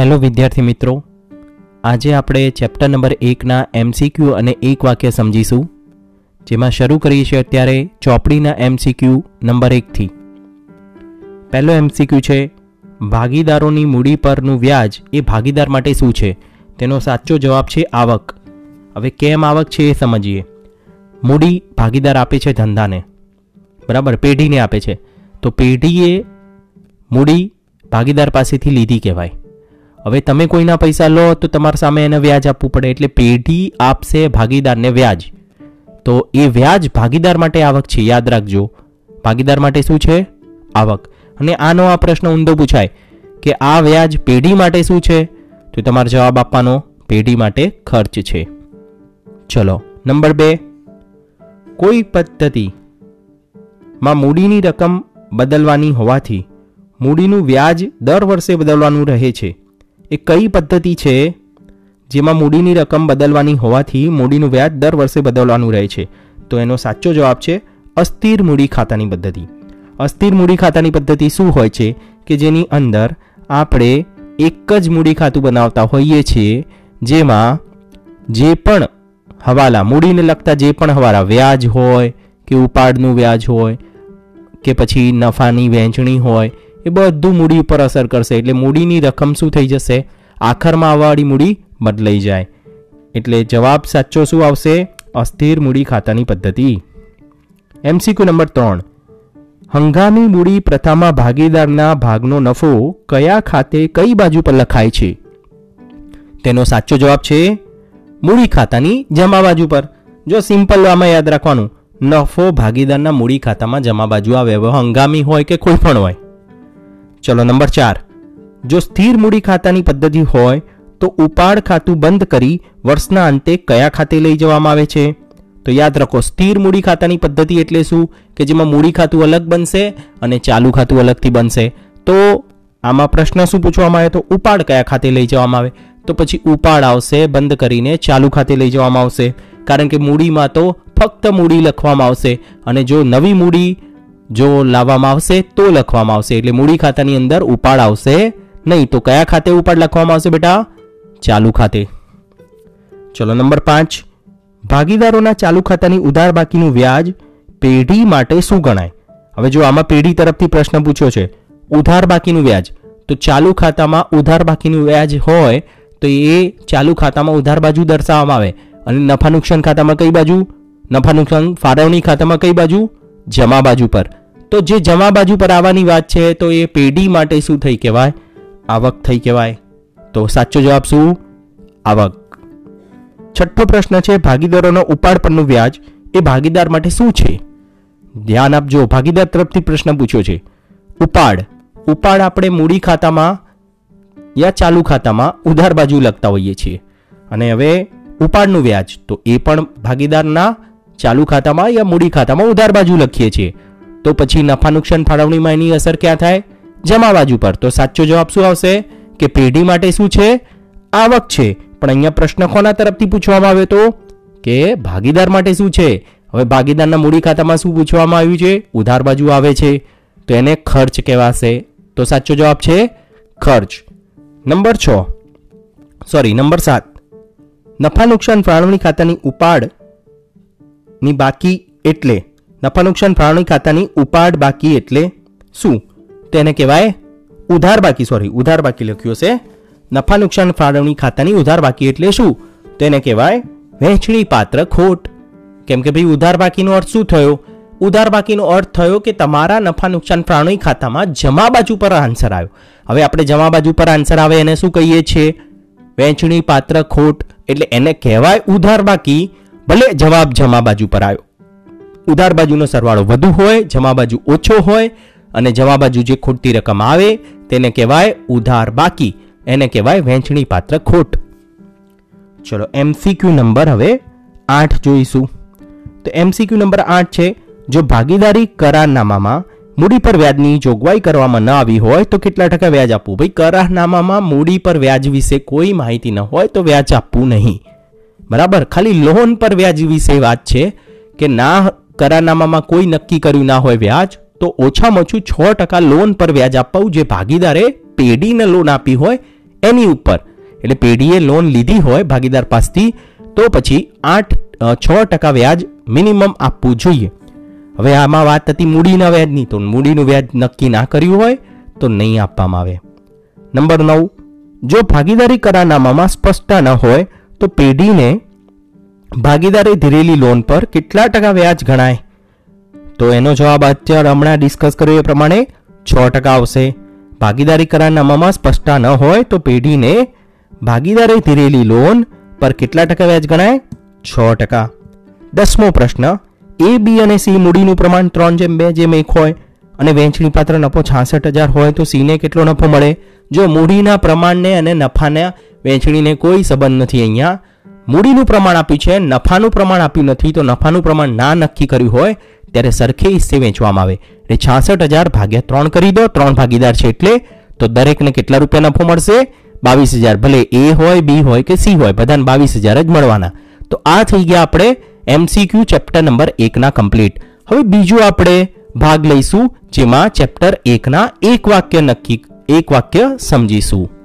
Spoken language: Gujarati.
હેલો વિદ્યાર્થી મિત્રો, આજે આપણે ચેપ્ટર નંબર એકના એમસીક્યુ અને એક વાક્ય સમજીશું, જેમાં શરૂ કરીએ છીએ અત્યારે ચોપડીના એમસીક્યુ નંબર એકથી. પહેલો એમસીક્યુ છે, ભાગીદારોની મૂડી પરનું વ્યાજ એ ભાગીદાર માટે શું છે? તેનો સાચો જવાબ છે આવક. હવે કેમ આવક છે એ સમજીએ. મૂડી ભાગીદાર આપે છે ધંધાને. બરાબર, પેઢીને આપે છે. તો પેઢીએ મૂડી ભાગીદાર પાસેથી લીધી કહેવાય. હવે તમે કોઈના પૈસા લો તો તમારા સામે એને વ્યાજ આપવું પડે. એટલે પેઢી આપશે ભાગીદારને વ્યાજ. તો એ વ્યાજ ભાગીદાર માટે આવક છે, યાદ રાખજો. ભાગીદાર માટે શું છે? આવક. અને આનો આ પ્રશ્ન ઊંધો પૂછાય કે આ વ્યાજ પેઢી માટે શું છે? તો તમારો જવાબ આપવાનો પેઢી માટે ખર્ચ છે. ચલો, નંબર બે. કોઈ પદ્ધતિમાં મૂડીની રકમ બદલવાની હોવાથી મૂડીનું વ્યાજ દર વર્ષે બદલવાનું રહે છે. એ કઈ પદ્ધતિ છે જેમાં મૂડીની રકમ બદલવાની હોવાથી મૂડીનું વ્યાજ દર વર્ષે બદલવાનું રહે છે? તો એનો સાચો જવાબ છે અસ્થિર મૂડી ખાતાની પદ્ધતિ. અસ્થિર મૂડી ખાતાની પદ્ધતિ શું હોય છે કે જેની અંદર આપણે એક જ મૂડી ખાતું બનાવતા હોઈએ છીએ જેમાં જે પણ હવાલા, મૂડીને લગતા જે પણ હવાલા, વ્યાજ હોય કે ઉપાડનું વ્યાજ હોય કે પછી નફાની વહેંચણી હોય એ બધું મૂડી ઉપર અસર કરશે. એટલે મૂડીની રકમ શું થઈ જશે? આખરમાં આવવાવાળી મૂડી બદલાઈ જાય. એટલે જવાબ સાચો શું આવશે? અસ્થિર મૂડી ખાતાની પદ્ધતિ. એમસીક્યુ નંબર ત્રણ. હંગામી મૂડી પ્રથામાં ભાગીદારના ભાગનો નફો કયા ખાતે કઈ બાજુ પર લખાય છે? તેનો સાચો જવાબ છે મૂડી ખાતાની જમા બાજુ પર. જો સિમ્પલ આમાં યાદ રાખવાનું, નફો ભાગીદારના મૂડી ખાતામાં જમા બાજુ આવે. હંગામી હોય કે કોઈ પણ હોય. ચલો નંબર ચાર. જો સ્થિર મૂડી ખાતાની પદ્ધતિ હોય, તો ઉપાડ ખાતું બંધ કરી વર્ષના અંતે કયા ખાતે લઈ જવામાં આવે છે? તો યાદ રાખો, સ્થિર મૂડી ખાતાની પદ્ધતિ એટલે શું? કે જેમાં મૂડી ખાતું અલગ બનશે અને ચાલુ ખાતું અલગથી બનશે. તો આમાં પ્રશ્ન શું પૂછવામાં આવે? તો ઉપાડ કયા ખાતે લઈ જવામાં આવે? તો પછી ઉપાડ આવશે, બંધ કરીને ચાલુ ખાતે લઈ જવામાં આવશે. કારણ કે મૂડીમાં તો ફક્ત મૂડી લખવામાં આવશે. અને જો નવી મૂડી જો લાવવામાં આવશે તો લખવામાં આવશે. એટલે મૂડી ખાતાની અંદર ઉપાડ આવશે નહીં તો કયા ખાતે ઉપાડ લખવામાં આવશે બેટા? ચાલુ ખાતે. ચલો નંબર પાંચ. ભાગીદારોના ચાલુ ખાતાની ઉધાર બાકીનું વ્યાજ પેઢી માટે શું ગણાય? હવે જો આમાં પેઢી તરફથી પ્રશ્ન પૂછ્યો છે, ઉધાર બાકીનું વ્યાજ, તો ચાલુ ખાતામાં ઉધાર બાકીનું વ્યાજ હોય તો એ ચાલુ ખાતામાં ઉધાર બાજુ દર્શાવવામાં આવે. અને નફા નુકસાન ખાતામાં કઈ બાજુ? નફા નુકસાન ફાળવણી ખાતામાં કઈ બાજુ? જમા બાજુ પર. તો જે જમા બાજુ પર આવવાની વાત છે, તો એ પેઢી માટે શું થઈ કહેવાય? આવક થઈ કહેવાય. તો સાચો જવાબ શું? આવક. છઠ્ઠો પ્રશ્ન છે, ભાગીદારોનો ઉપાડ પરનું વ્યાજ એ ભાગીદાર માટે શું છે? ધ્યાન આપજો, ભાગીદાર તરફથી પ્રશ્ન પૂછ્યો છે. ઉપાડ. ઉપાડ આપણે મૂડી ખાતામાં યા ચાલુ ખાતામાં ઉધાર બાજુ લખતા હોઈએ છીએ. અને હવે ઉપાડનું વ્યાજ, તો એ પણ ભાગીદારના ચાલુ ખાતામાં યા મૂડી ખાતામાં ઉધાર બાજુ લખીએ છીએ. તો પછી નફા નુકસાન ફાળવણીમાં એની અસર ક્યાં થાય? જમા બાજુ પર. તો સાચો જવાબ શું આવશે? કે પેઢી માટે શું છે? આવક છે. પણ અહીંયા પ્રશ્ન કોના તરફથી પૂછવામાં આવ્યો તો? કે ભાગીદાર માટે શું છે? હવે ભાગીદારના મૂડી ખાતામાં શું પૂછવામાં આવ્યું છે? ઉધાર બાજુ આવે છે. તો એને ખર્ચ કહેવાશે. તો સાચો જવાબ છે ખર્ચ. નંબર છ. સોરી, નંબર સાત. નફા નુકસાન ફાળવણી ખાતાની ઉપાડની બાકી એટલે નફા નુકસાન ફાળવણી ખાતાની ઉપાડ બાકી એટલે શું? તેને કહેવાય ઉધાર બાકી સોરી ઉધાર બાકી લખ્યું છે. નફા નુકસાન ફાળવણી ખાતાની ઉધાર બાકી એટલે શું? તેને કહેવાય વહેંચણી પાત્ર ખોટ. કેમ કે ભાઈ, ઉધાર બાકીનો અર્થ શું થયો? ઉધાર બાકીનો અર્થ થયો કે તમારા નફા નુકસાન ફાળવણી ખાતામાં જમા બાજુ પર આન્સર આવ્યો. હવે આપણે જમા બાજુ પર આન્સર આવે એને શું કહીએ છીએ? વહેંચણી પાત્ર ખોટ. એટલે એને કહેવાય ઉધાર બાકી. ભલે જવાબ જમા બાજુ પર આવ્યો. ઉધાર બાજુનો સરવાળો વધુ હોય, જમા બાજુ ઓછો હોય અને જમા બાજુ જે ખોટતી રકમ આવે તેને કહેવાય ઉધાર બાકી. એને કહેવાય વહેંચણી પાત્ર ખોટ. ચલો એમસીક્યુ નંબર હવે આઠ જોઈશું. તો એમસીક્યુ નંબર આઠ છે, જો ભાગીદારી કરારનામામાં મૂડી પર વ્યાજની જોગવાઈ કરવામાં ન આવી હોય, તો કેટલા ટકા વ્યાજ આપવું? ભાઈ, કરારનામામાં મૂડી પર વ્યાજ વિશે કોઈ માહિતી ન હોય, તો વ્યાજ આપવું નહીં. બરાબર? ખાલી લોન પર વ્યાજ વિશે વાત છે કે ના કરારનામામાં કોઈ નક્કી કર્યું ના હોય વ્યાજ, તો ઓછામાં ઓછું છ ટકા લોન પર વ્યાજ આપવું જે ભાગીદારે પેઢીને લોન આપી હોય એની ઉપર. એટલે પેઢીએ લોન લીધી હોય ભાગીદાર પાસથી, તો પછી આઠ છ ટકા વ્યાજ મિનિમમ આપવું જોઈએ. હવે આમાં વાત હતી મૂડીના વ્યાજની, તો મૂડીનું વ્યાજ નક્કી ના કર્યું હોય, તો નહીં આપવામાં આવે. નંબર નવ, જો ભાગીદારી કરારનામામાં સ્પષ્ટતા ન હોય, તો પેઢીને ભાગીદારે ધીરેલી લોન પર કેટલા ટકા વ્યાજ ગણાય? તો એનો જવાબ અત્યારે હમણાં ડિસ્કસ કર્યો એ પ્રમાણે છ ટકા આવશે. ભાગીદારી કરારનામામાં સ્પષ્ટતા ન હોય તો પેઢીને ભાગીદારે ધીરેલી લોન પર કેટલા ટકા વ્યાજ ગણાય? છ ટકા. દસમો પ્રશ્ન એ બી અને સી મૂડીનું પ્રમાણ ત્રણ જેમ બે જેમ એક હોય અને વહેંચણી પાત્ર નફો છાસઠ હજાર હોય તો સીને કેટલો નફો મળે? જો મૂડીના પ્રમાણને અને નફાના વેચણીને કોઈ સંબંધ નથી અહીંયા મૂડીનું પ્રમાણ આપ્યું છે, નફાનું પ્રમાણ આપ્યું નથી, તો નફાનું પ્રમાણ ના નક્કી કર્યું હોય, ત્યારે સરખે હિસ્સે વેચવામાં આવે. એટલે છાસઠ હજાર ભાગ્યા ત્રણ કરી દો, ત્રણ ભાગીદાર છે એટલે, તો દરેકને કેટલા રૂપિયા નફો મળશે? બાવીસ હજાર. ભલે એ હોય, બી હોય કે સી હોય, બધાને બાવીસ હજાર જ મળવાના. તો આ થઈ ગયા આપણે એમસીક્યુ ચેપ્ટર નંબર એકના કમ્પ્લીટ. હવે બીજું આપણે ભાગ લઈશું, જેમાં ચેપ્ટર એકના એક વાક્ય નક્કી, એક વાક્ય સમજીશું.